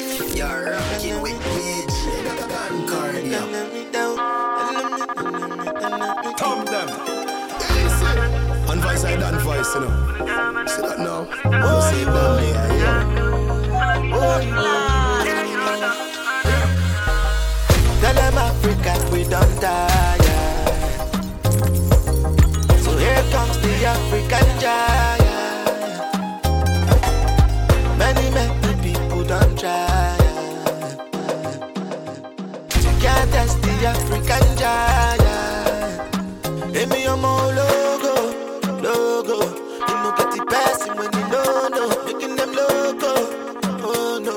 You're rocking with DJ Concordia. Tom them. On voice I done voice, you know. See that now? Oh, see that yeah, yeah. Tell them Africa we don't tire. So here comes the African giant. Logo. You know get the person when you know no, making them loco. Oh no,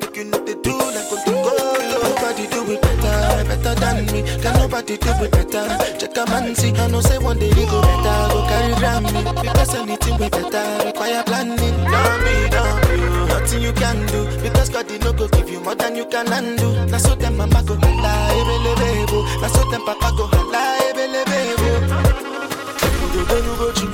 make you they do like go to go low. Nobody do it better, better than me. Can nobody do it better? Check a man see, I know say one day he go better, go carry Grammy. Because anything we better require planning. Don't be, don't be, nothing you can do. Because God not go give you more than you can undo. Now so them mama go holla, ebele bebo. Now so them papa go holla, ebele bebo. Obodo denu go chim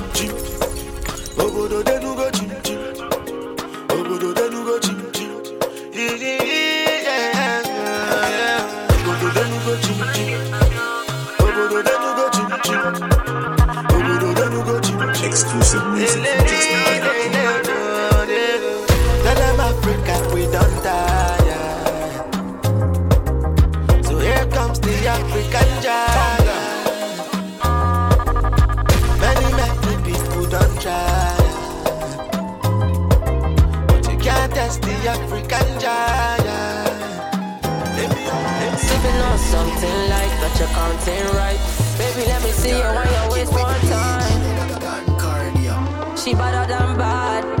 African giant. Sipping on something like that you're counting right. Baby, let me see you when you waste more time. She better than bad,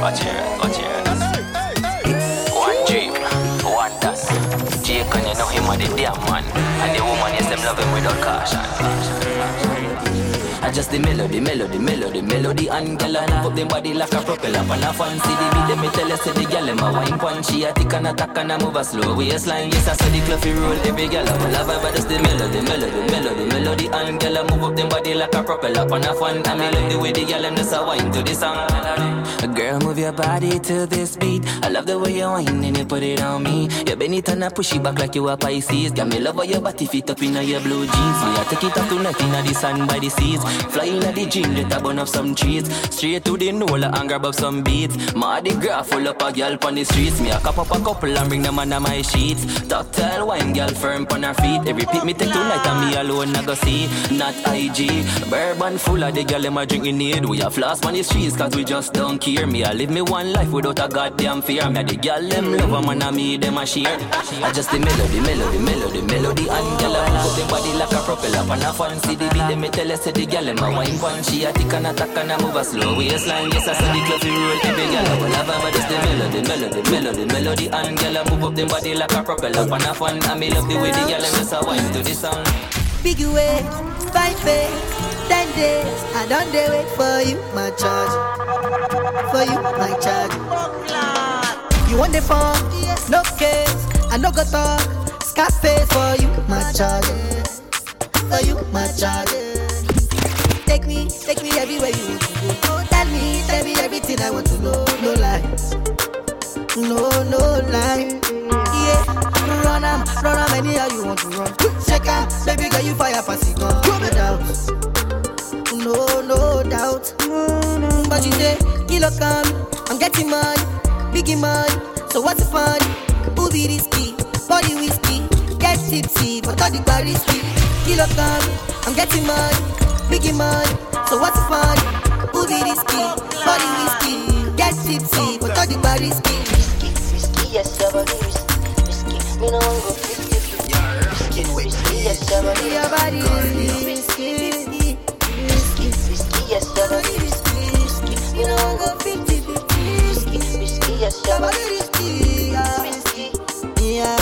Watch here, watch here. One dream, one dance. Jake and you know man. And the woman, yes, them love without caution. I just the melody, melody, melody, melody. And girl and put them body like a propeller. And I fancy the beat, them me tell her say the girl them a wine pan. She a tick and a tack and a move a slow waistline. Yes, I saw the cluffy roll, every girl a will her just the melody, melody, melody, melody. And girl a move up them body like a propeller. And I fan, and me love the way the girl them just a wine to the song Girl, move your body to this beat I love the way you whine and you put it on me. You bend it and I push it back like you a Pisces. Got me love how your body fit up in your blue jeans. Me I take it up tonight in the sun by the seas. Fly in the gym, let a burn up some trees Straight to the NOLA and grab up some beats. Mardi Gras full up a girl on the streets. Me a cup up a couple and bring them under my sheets. Tactile wine girl firm on her feet. Every pick me take tonight and me alone I go see. Not IG Bourbon full of the girl them a drink in need. We a floss on the streets cause we just don't care Me. I live me one life without a goddamn fear. Me a the girl them love 'em and a me them a share. I just the melody, melody, melody, melody And girl a move up the body like a propeller And a fancy the beat them me tell say the girl them a wine pan. She a tick and a tack and a move a slow waistline. Yes I saw the cluffy roll every girl a will have her just the melody, melody, melody, melody And girl a move up the body like a propeller And a fan. And me love the way the girl them just a wine to the song. Big way, five face, ten days. I don't dey wait for you, my charge. For you, my charge. You want the phone? Yes. No case. I no go talk. Scarface for you, my charge. For you, my charge. Take me, take me everywhere you want to go. Oh, tell me, tell me everything I want to know. No lies. No, no lie. Yeah, run am, run am anyhow you want to run. Check out, baby girl, you fire pass it kilo come, I'm getting money, biggie money. So what's the fun? Be risky? Body whiskey, get tipsy, but all the bar risky. Kilo come, I'm getting money, biggie money. So what's the fun? Be risky? Body whiskey, get tipsy, but all the bar risky. Yes, your body risky, risky. Me no want go fifty. Risky, risky. Yes, body Your body risky, risky, risky, risky, risky. Yes, your body risky, risky. Me no your body risky, yeah.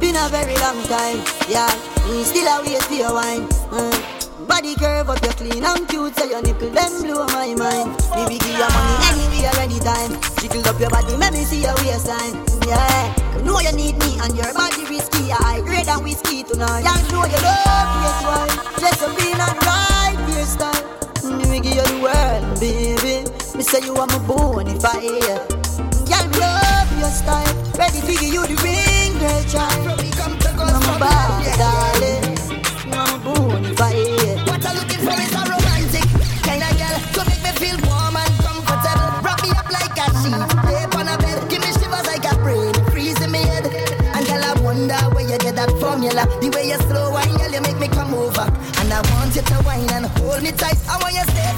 Been a very long time, yeah. We Still a wait for your wine. Mm. Body curve up, you're clean and cute, so your nipple them blow my mind. Baby, give your money anywhere, anytime. Jiggle up your body, make me see your waistline, yeah. Know you need me and your body risky, I greater and whiskey tonight. Yeah, know you love yes wine, just a be not right your style. Give you the world, baby. Me say you are my bonfire. Y'all love your style. Ready to give you the ring, girl, child. From me come to God, I'm bad, darling. I'm bonfire. What I'm looking for is a romantic kind of girl to make me feel warm and comfortable. Wrap me up like a sheet, lay on a bed. Give me shivers like a brain, freezing me head. And girl, I wonder where you get that formula. The way you slow wine, girl, you make me come over. And I want you to wine and hold me tight. I want you to stay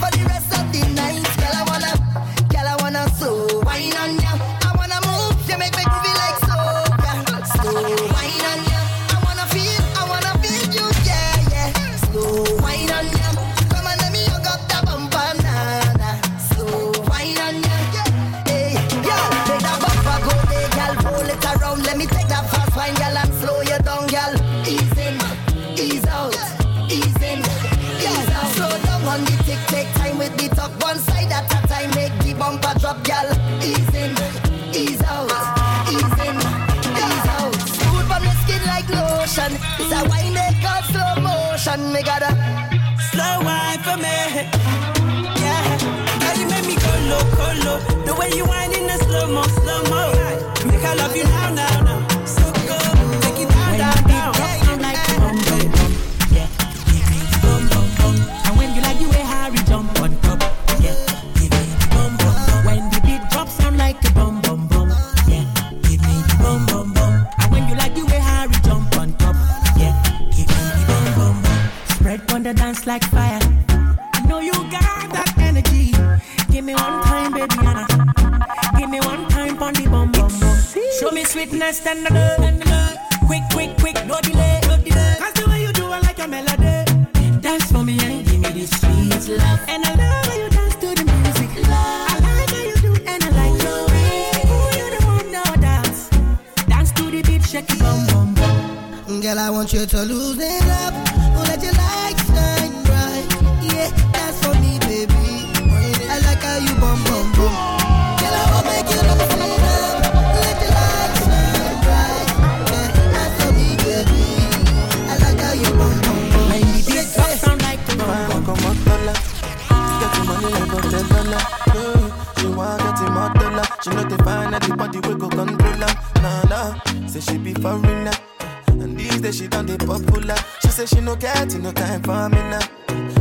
say she no get no time for me now.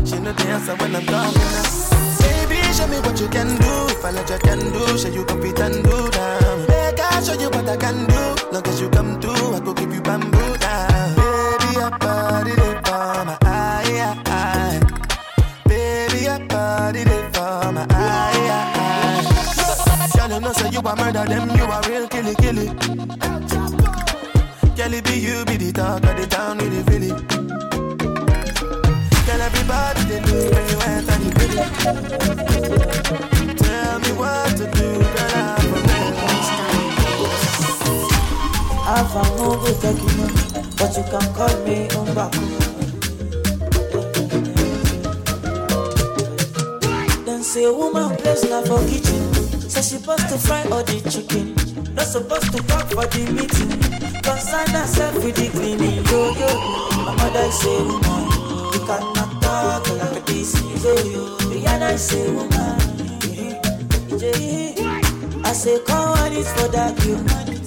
She no dance when I'm talking now. Baby, show me what you can do. If I let you can do, show you compete do. for the meeting. Concern herself with the cleaning. Yo, yo, my mother say, woman. You cannot talk like this. Yo, yo, Rihanna I say, woman. I say, come on, it's for that you.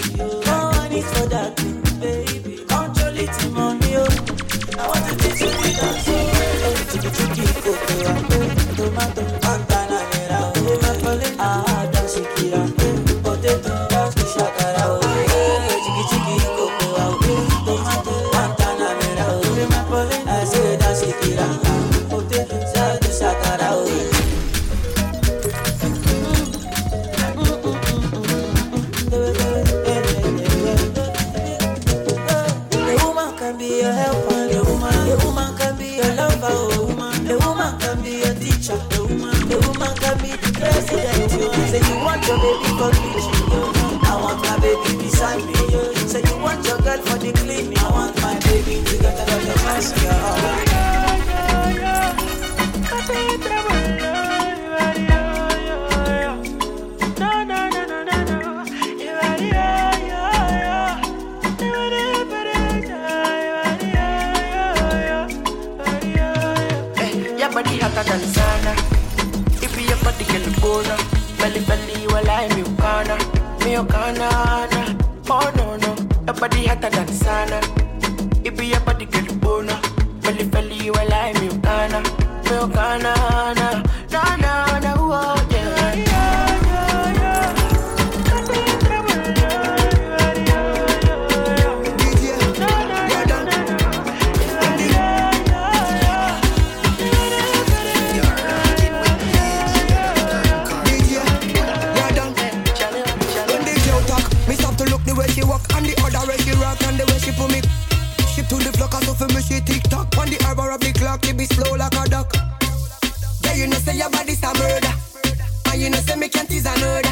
Can't tease another.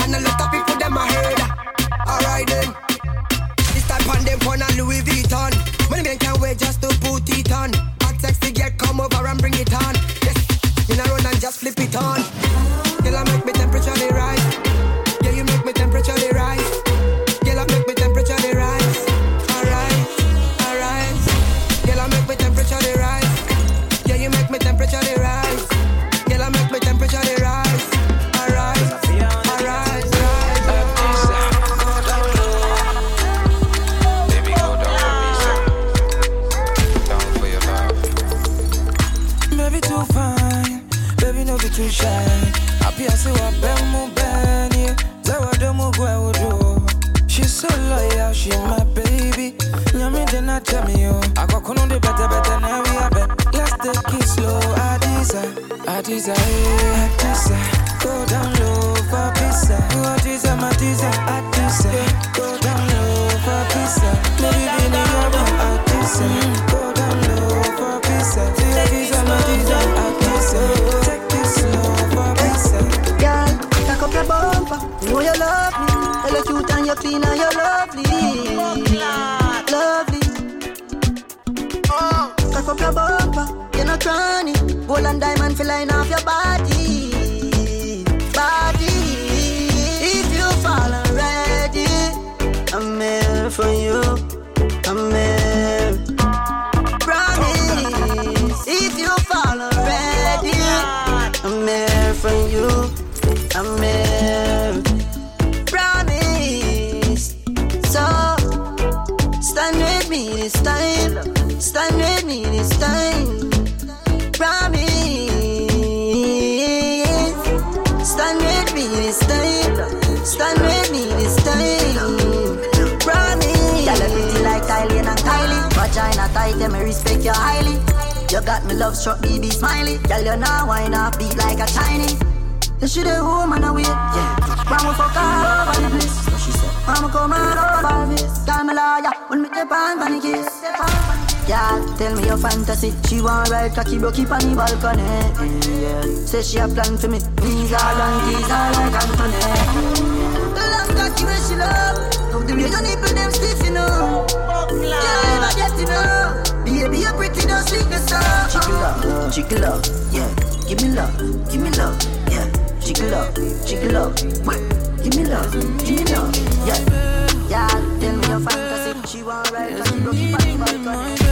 And a lot of people them a heard. Alright then, this type on them on a Louis Vuitton. When men can't wait just to put it on. Hot sexy girl come over and bring it on. Yes, you know run and just flip it on. Girl, I make me temperature they rise. Yeah, you make me temperature they rise. Eh, Adiza. Go down low for pizza, Matiza, Adiza. Go down low for pizza, Adiza. Go down low for pizza, Matiza, Adiza. Take this for pizza. Girl, up your bumper. Know you love me. You cute and you clean and you lovely. Respect you highly. You got me love struck, baby, smiley. Girl, you know why not beat like a Chinese. You should have home and away. Yeah. Mama fuck all over the place. What she said. Mama come all over this. Call me lawyer. When me step on funny case. Yeah, tell me your fantasy. She want ride cocky broke on the balcony. Yeah. Say she a plan for me. Knees all on keys all like Anthony. Long cocky where she love. Love the way your you know. Yeah, never get you know. Baby, love, yeah. Give me love, give me love, yeah. Chicken love, chicken love, wait. Give me love, give me love, yeah. Yeah, tell me your fantasy. She want ride, cause she broke it on the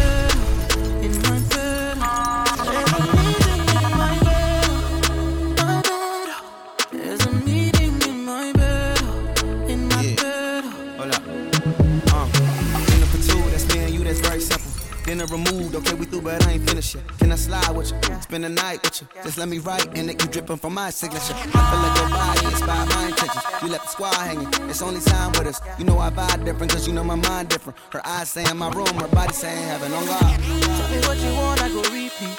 Dinner removed, okay, we through, but I ain't finished yet. Can I slide with you? Spend the night with you. Just let me write, and it you dripping from my signature. I feel like your body inspired my intentions. You left the squad hanging, it's only time with us. You know I vibe different, cause you know my mind different. Her eyes saying my room, her body saying heaven on God. Tell me what you want, I go repeat.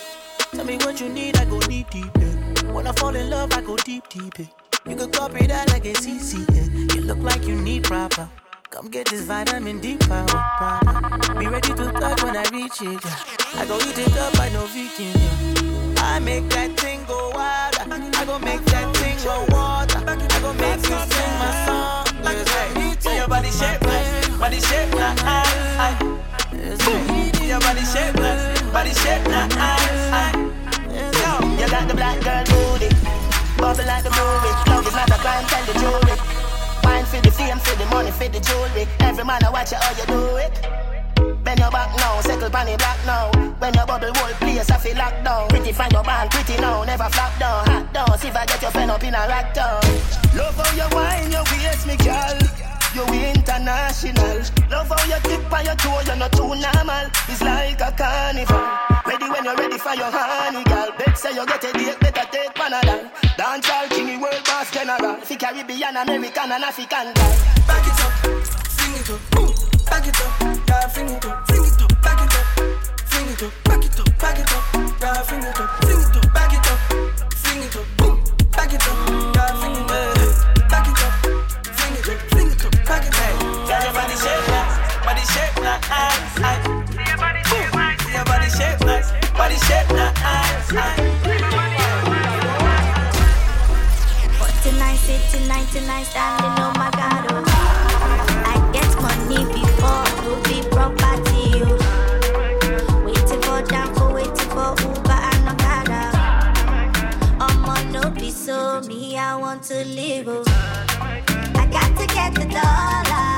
Tell me what you need, I go deep, deep. Yeah. When I fall in love, I go deep, deep. Yeah. You could copy that like it's easy. Yeah. You look like you need proper. Come get this vitamin D power. Be ready to touch when I reach it. Yeah. I go eat it up, I know vegan. Yeah. I make that thing go wild. I go make that thing go water. I go make you sing my song. Yeah. Hey, your body shape body shape nice. Aye, aye. Your body shape nice, body shape nice. Aye, aye. Yo, you got the black girl booty. Bubble like the movie. Love is not a crime, tell the for the fame, for the money, for the jewelry. Every man I watch you how you do it. Bend your back now, settle pan the black now. When your bubble whole place, I feel locked down. Pretty find your band, pretty now, never flop down. Hot down, see if I get your friend up in a rack down. Love how you wine, your waist, me girl. You international. Love how you tip on your toe, you're not too normal. It's like a carnival. Ready when you're ready for your honey, girl. Bet say you get a date, better take Panadol. Dance all king, world boss general. Fi Caribbean, American, and African girl. Back it up, fling it up, boom. Back it up, yeah, fling it up, fling it up, back it up, fling it up, back it up, back it up, yeah, fling it up, fling it up, back it up, fling it up, boom. Back it up, yeah, fling it up, body shape nice, body shape nice. See your body shape nice, see your body shape nice, body shape nice, aye. Tonight, sitting, 99, standing, oh my oh. I get money before, no be oh. Waiting for waiting for Uber and on no be so me, I want to live, oh. I got to get the dollar,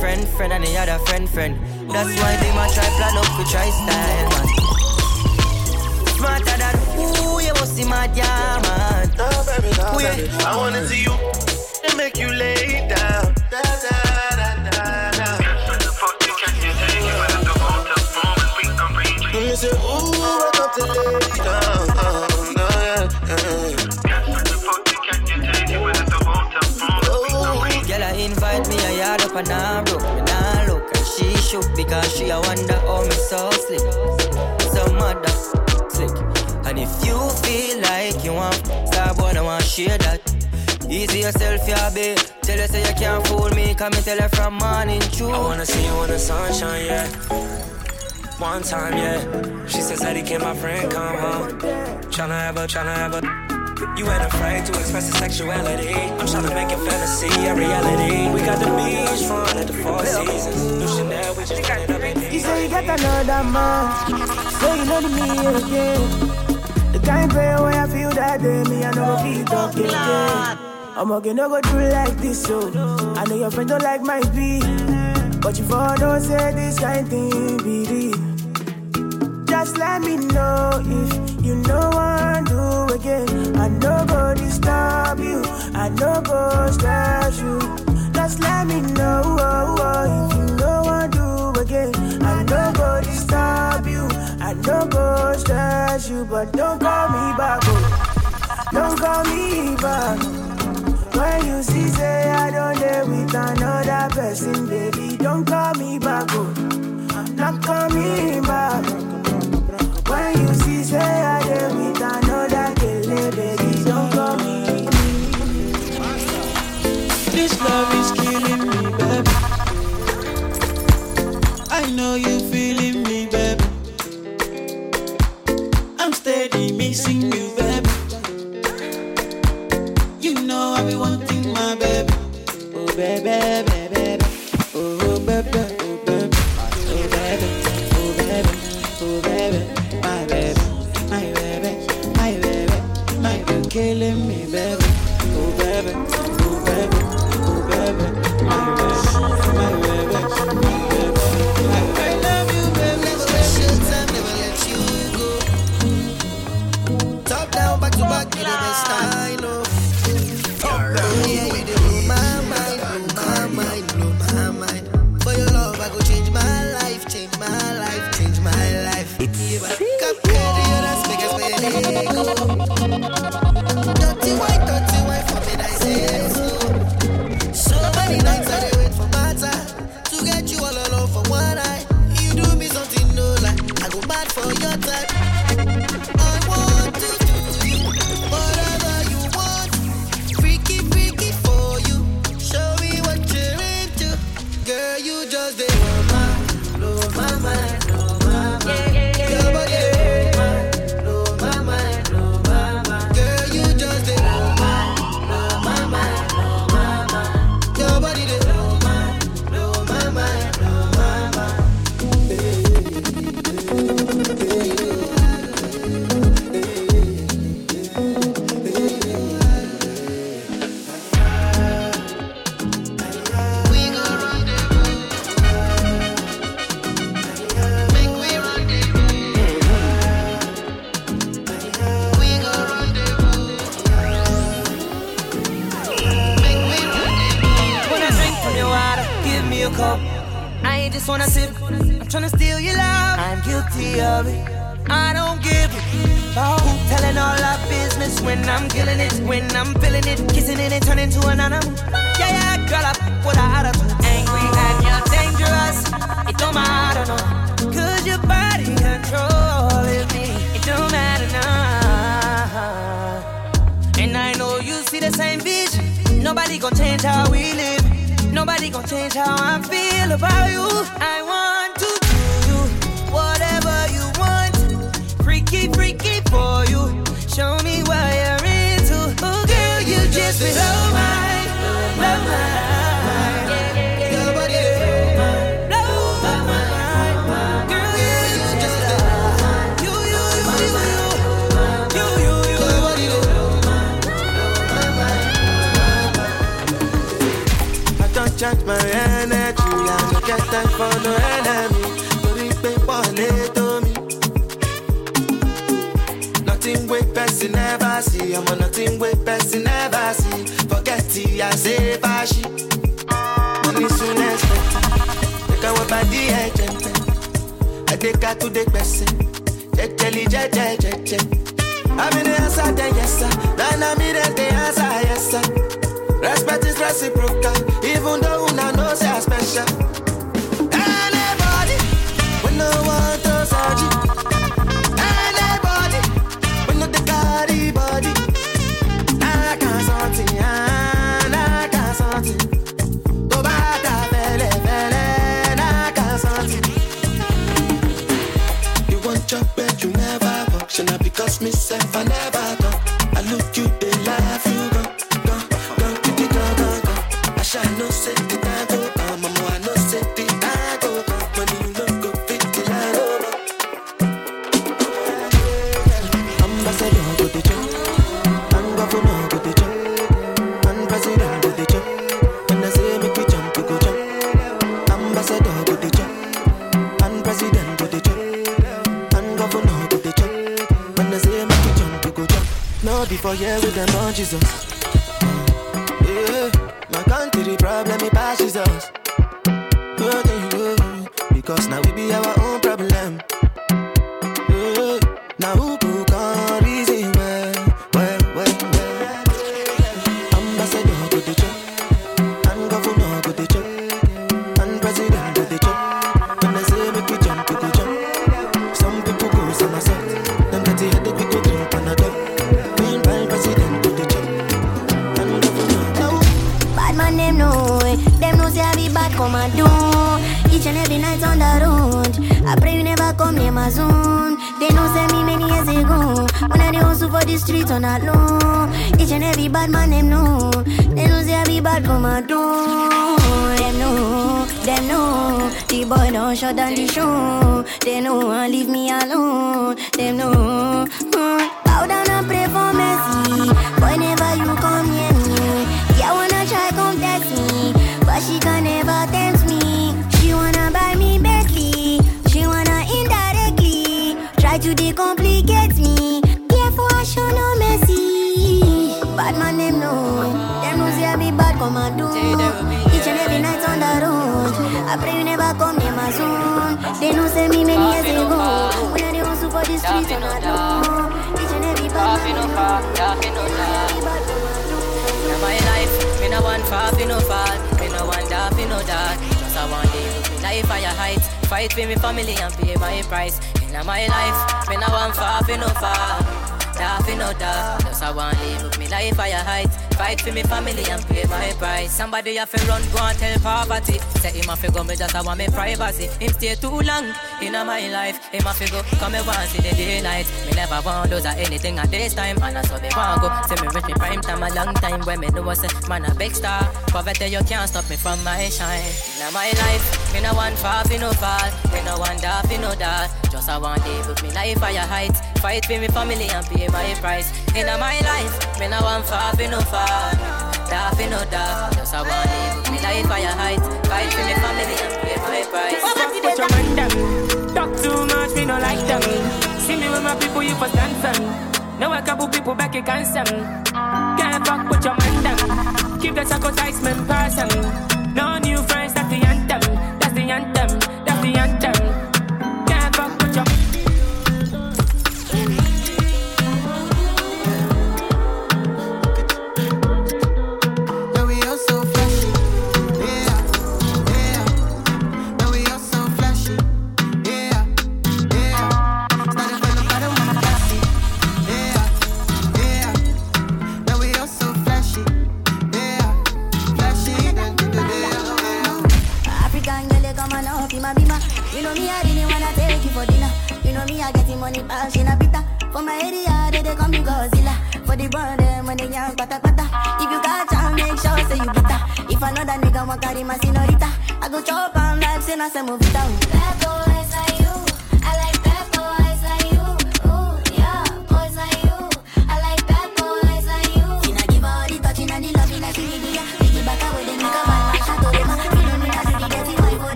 friend, friend, the friend, friend, and the other friend, friend. That's why they might try plan up for try style, man. Smarter than who you must see my yeah, man. No, baby, no, Who baby. I wanna see you and make you lay down. Da, da, da, da, da. And me say, ooh, I got to lay down. Uh, oh, no, yeah, yeah. Girl, I invite me, I yard up and I shook because she a wonder how me so slick So mother uh, slick And if you feel like you want Starboy, I want share that Easy yourself, yeah, babe Tell her say you can't fool me Come me tell her from morning true I wanna see you in the sunshine, yeah. One time, yeah. She says, Eddie, can my friend come home? Tryna have a, tryna have a. You ain't afraid to express your sexuality. I'm tryna make your fantasy a reality. We got the beach front at the Four Seasons. New Chanel, we just ran it up in You say you got another man, so you know the me again. The kind prayer where I feel that day, me I know feel talk again. I'm okay, no go do like this, so I know your friend don't like my beat, but you for don't say this kind thing be. Just let me know if you know what do again. I no go disturb you, I no go stress you. Just let me know oh, oh, if you know what do again. I no go disturb you, I no go stress you, but don't call me back. Oh. Don't call me back. When you see say I don't dare with another person, baby, don't call me back. Oh. jejeli jeje jeje. I be the answer, then yes sir. Then I be the answer, yes. Respect is reciprocal, even though una know say I special. just myself, I never thought. yeah, with that munchies on. Uh. The streets on that low. Each and every bad man them know. They know say be bad come and do. Them know, them know. The boy don't shut down the show. They know and leave me alone. Them know. Mm. Bow down and pray for mercy. Whenever you come near me, yeah wanna try come test me, but she can never tempt me. She wanna buy me Bentley. She wanna indirectly try to decomplicate me. My zone. They know say me many years ago. When I dey hustle for the streets on the road, each and every bad man know. In my life, me no want far, me no fall, me no want dark, me no dark. Just I want live with me life higher heights, fight for me family and pay my price. In my life, me no want far, me no fall. Dark, me no dark. Just I want live with me life higher heights, fight for me family and pay my price. Somebody have to run, go and tell poverty. Say him have to go, me just I want me privacy. Him stay too long in my life, him have to go, come me want see the daylight. Me never want those or anything at this time, and I saw me want go. Say me reach me prime time a long time when me know say man a big star. Poverty you can't stop me from my shine. In my life, me no want far, me no fall, me no want dark, me no dark. Just I want live with me life higher heights, fight for me family and pay my price. In my life, me no want far, me no fall, dark, me no dark. Just I want live with me life higher heights, fight for me family and pay my price. Put your mind them. Talk too much, me no like them. See me with my people, you for stand firm. Now a couple people back against them. Can't fuck with your mind them. Keep the sacrificement person. No new friends, my senorita, I go chop and like say na say move it down.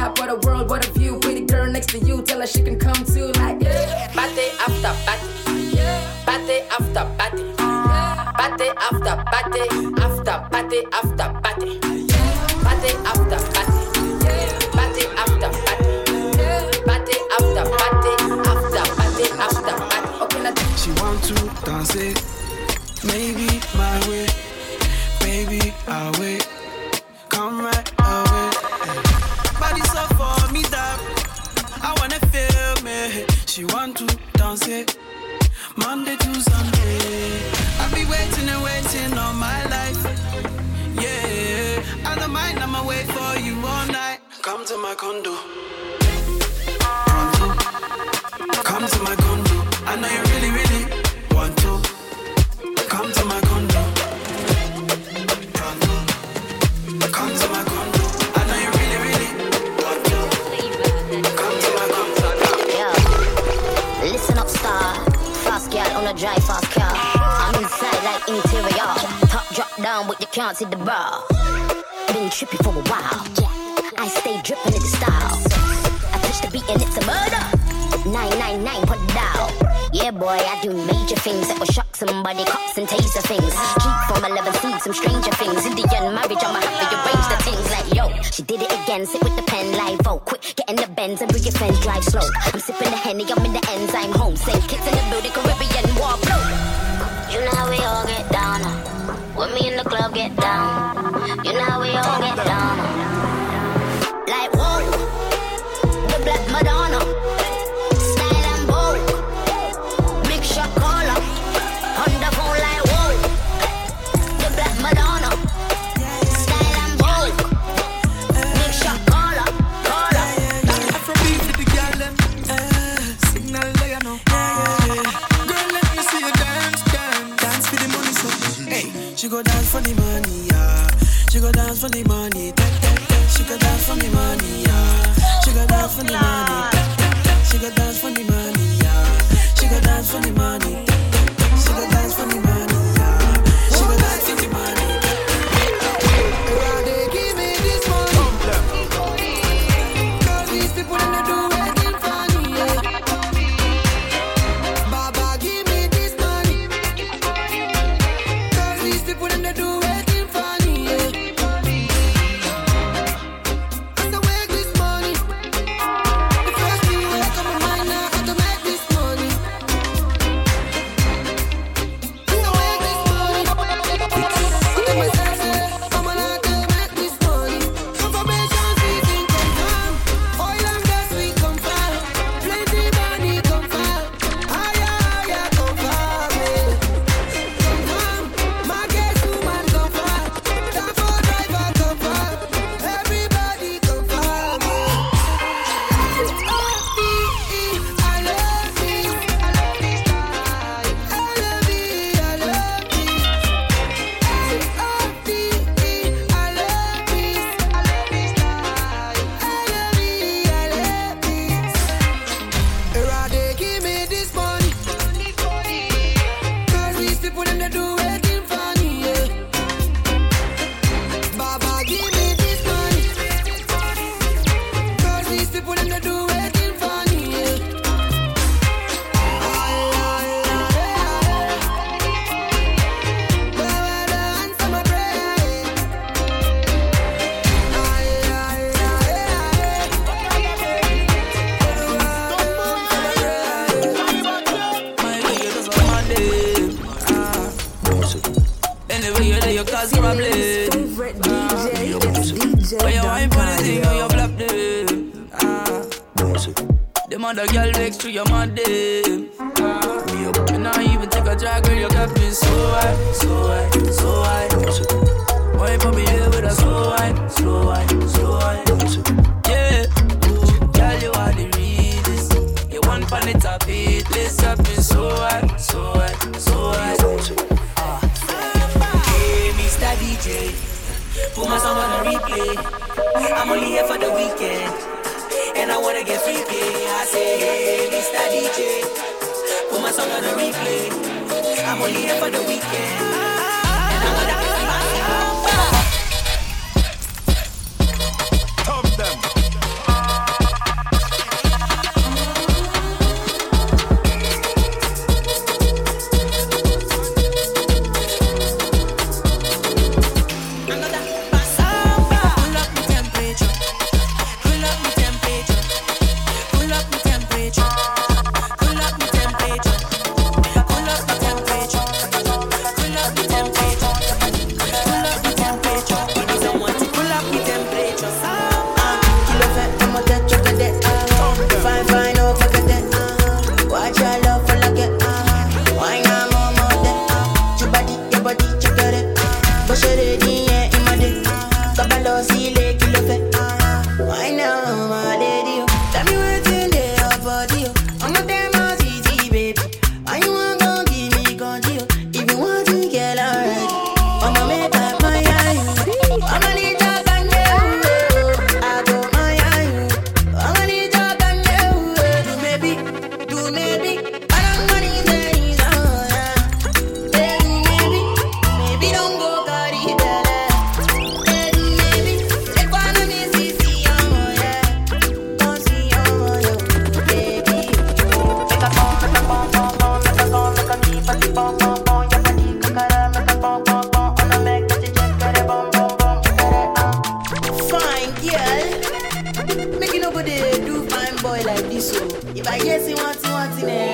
Top of the world, what a view. Pretty girl next to you, tell her she can come too. Like, Party after party. Party after party. Party after party. After party after party. Party after party. Party after party. Party after party. After party after party. Okay, now She want to dance it, maybe my way, baby I'll wait. She want to dance it, Monday to Sunday. I be waiting and waiting all my life. Yeah, I don't mind. I'ma wait for you all night. Come to my condo. Come to my condo. I know you a drive fast car. I'm inside like interior. Top drop down, but you can't see the bar. Been trippy for a while. I stay dripping in the style. I touch the beat and it's a murder. 999 put it down. Yeah, boy, I do major things that will shock somebody, cops and taser things. Keep from 11 seeds, some stranger things. Indian marriage, I'ma have to arrange the things like, yo, she did it again. Sit with the pen, live, oh, quick, get in the Benz and bring your friends, drive slow. I'm sipping the Henny, I'm in the Only if I do naughty naughty there.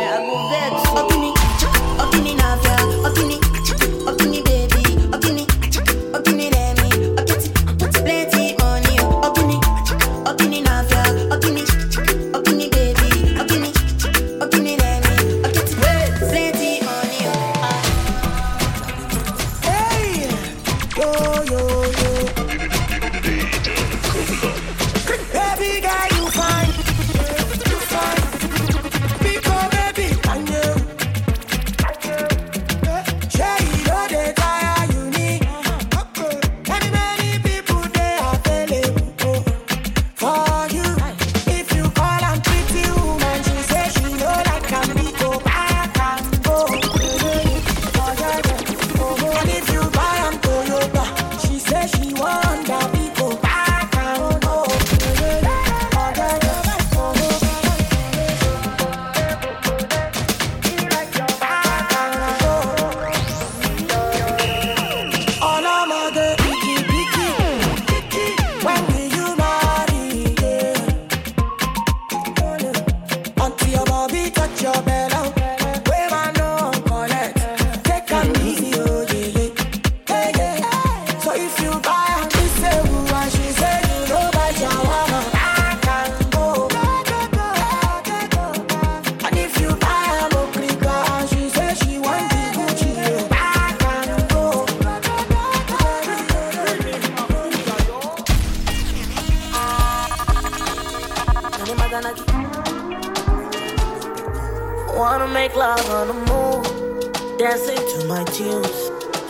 club on the moon, dancing to my tunes.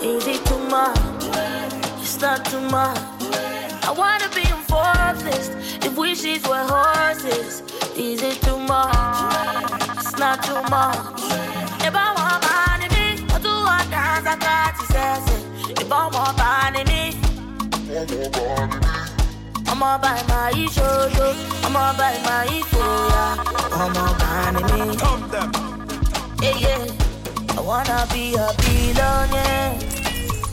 Easy to much, it's not too much. I wanna be in forest if wishes were horses. Easy too much, it's not too much. If I want money, me, I do want dance, I got to say, If I want money, me, I want money, me. I'm all by my shoulder, I'm all by my food, yeah. I'm all by me. Come yeah, yeah. I wanna be a billionaire,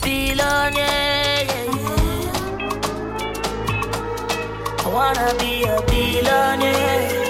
billionaire. Yeah, I wanna be a billionaire.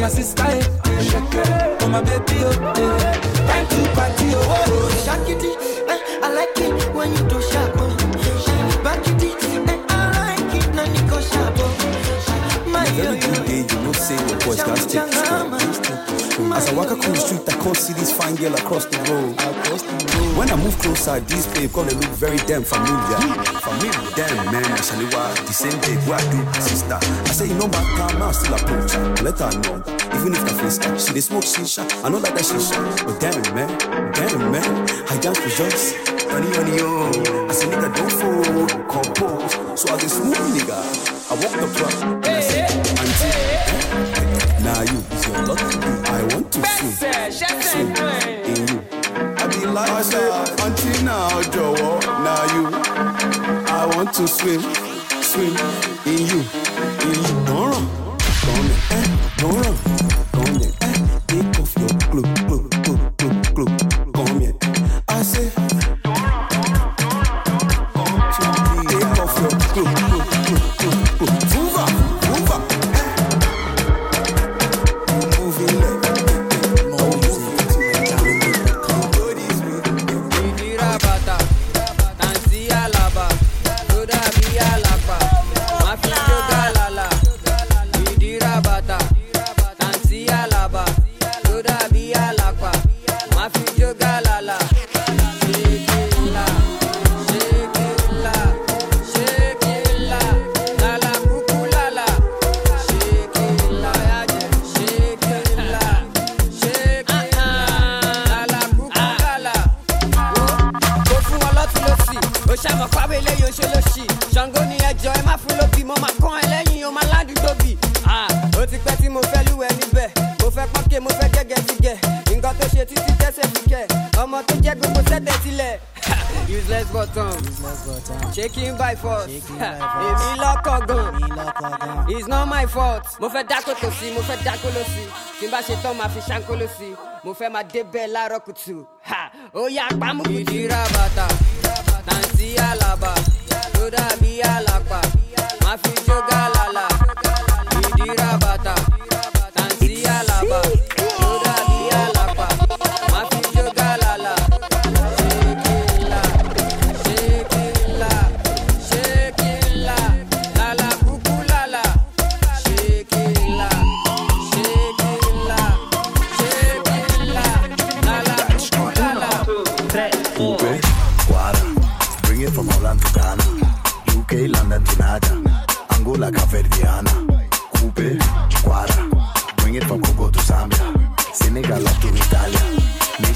Shake it. Oh sister eh. Shake it. Oh my baby oh. eh. Time to party oh. oh. Shakity, eh, I like it when you do sharp. oh. Back it, eh, I like it when you go sharp. oh. Good day, you know, say your boys got As I walk across the street, I can't see this fine girl across the road. When I move closer, these babe gonna look very damn familiar. Familiar, damn man. I why the same day, what I do, sister. I say, you know, my car now still approach her. Let her know. Even if I face her, she they smoke shisha. I know like that shisha. But damn man, damn man. I dance for just honey, honey, yo. I say, nigga, don't fool, compose. So as a smooth nigga, I walk the block. and I auntie, eh? Now you is your lucky day. I want to swim, swim in you. I be like, I say, auntie now, Joe, now you. I want to swim, swim in you, in you. Don't run, don't run, eh? Don't run, títí tẹ́sẹ̀ fi kẹ̀. Ọmọ tó jẹ́ gbogbo sẹ́tẹ̀ sílẹ̀. useless button. Shaking by force. Èmi lọ́kọ̀ gan. It's not my fault. Mo fẹ́ dákó tó sí mo fẹ́ dákó ló sí. Tí n bá ṣe tán máa fi ṣáńkó ló sí. Mo fẹ́ máa débẹ̀ láàárọ̀ kùtù. Ó yá pamọ́ kùtù. ìdíra bàtà. Tàǹtí àlàbà tó dàbí àlàpà máa fi jógà lálà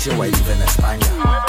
Nationwide even España.